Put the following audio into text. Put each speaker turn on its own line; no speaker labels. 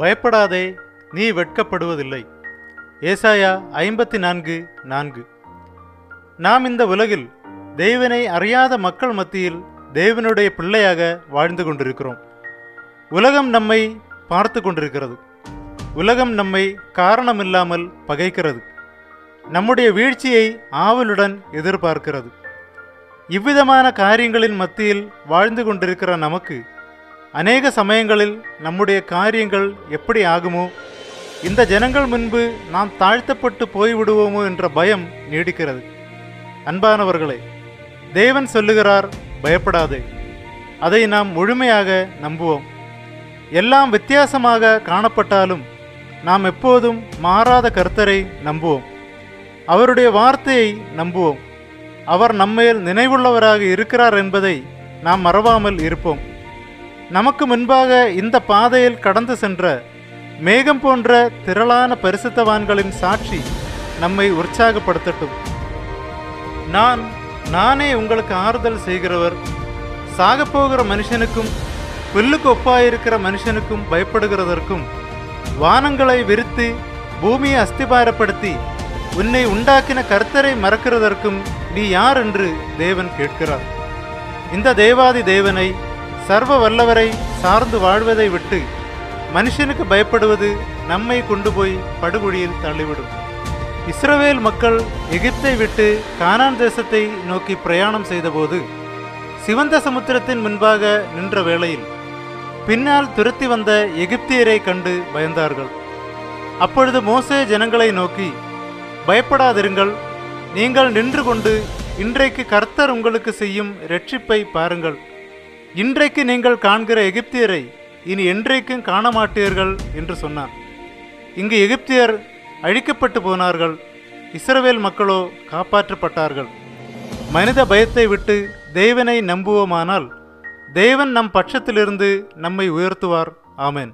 பயப்படாதே நீ வெட்கப்படுவதில்லை. ஏசாயா ஐம்பத்தி நான்கு. நான்கு நாம் இந்த உலகில் தெய்வனை அறியாத மக்கள் மத்தியில் தேவனுடைய பிள்ளையாக வாழ்ந்து கொண்டிருக்கிறோம். உலகம் நம்மை பார்த்து கொண்டிருக்கிறது. உலகம் நம்மை காரணமில்லாமல் பகைக்கிறது. நம்முடைய வீழ்ச்சியை ஆவலுடன் எதிர்பார்க்கிறது. இவ்விதமான காரியங்களின் மத்தியில் வாழ்ந்து கொண்டிருக்கிற நமக்கு அநேக சமயங்களில் நம்முடைய காரியங்கள் எப்படி ஆகுமோ இந்த ஜனங்கள் முன்பு நாம் தாழ்த்தப்பட்டு போய்விடுவோமோ என்ற பயம் நீடிக்கிறது. அன்பானவர்களே தேவன் சொல்லுகிறார் பயப்படாதே. அதை நாம் முழுமையாக நம்புவோம். எல்லாம் வித்தியாசமாக காணப்பட்டாலும் நாம் எப்போதும் மாறாத கர்த்தரை நம்புவோம். அவருடைய வார்த்தையை நம்புவோம். அவர் நம்மேல் நினைவுள்ளவராக இருக்கிறார் என்பதை நாம் மறவாமல் இருப்போம். நமக்கு முன்பாக இந்த பாதையில் கடந்து சென்ற மேகம் போன்ற திரளான பரிசுத்தவான்களின் சாட்சி நம்மை உற்சாகப்படுத்தட்டும். நான் நானே உங்களுக்கு ஆறுதல் செய்கிறவர். சாகப்போகிற மனுஷனுக்கும் புல்லுக்கு ஒப்பாயிருக்கிற மனுஷனுக்கும் பயப்படுகிறதற்கும் வானங்களை விரித்து பூமியை அஸ்திபாரப்படுத்தி உன்னை உண்டாக்கின கர்த்தரை மறக்கிறதற்கும் நீ யார் என்று தேவன் கேட்கிறார். இந்த தேவாதி தேவனை சர்வ வல்லவரை சார்ந்து வாழ்வதை விட்டு மனுஷனுக்கு பயப்படுவது நம்மை கொண்டு போய் படுகொழியில் தள்ளிவிடும். இஸ்ரவேல் மக்கள் எகிப்தை விட்டு கானான் தேசத்தை நோக்கி பிரயாணம் செய்தபோது சிவந்த சமுத்திரத்தின் முன்பாக நின்ற வேளையில் பின்னால் துரத்தி வந்த எகிப்தியரை கண்டு பயந்தார்கள். அப்பொழுது மோசே ஜனங்களை நோக்கி பயப்படாதிருங்கள் நீங்கள் நின்று கொண்டு இன்றைக்கு கர்த்தர் உங்களுக்கு செய்யும் ரட்சிப்பை பாருங்கள். இன்றைக்கு நீங்கள் காண்கிற எகிப்தியரை இனி என்றைக்கும் காண மாட்டீர்கள் என்று சொன்னார். இங்கு எகிப்தியர் அழிக்கப்பட்டு போனார்கள் இஸ்ரவேல் மக்களோ காப்பாற்றப்பட்டார்கள். மனித பயத்தை விட்டு தேவனை நம்புவோமானால் தேவன் நம் பட்சத்திலிருந்து நம்மை உயர்த்துவார். ஆமேன்.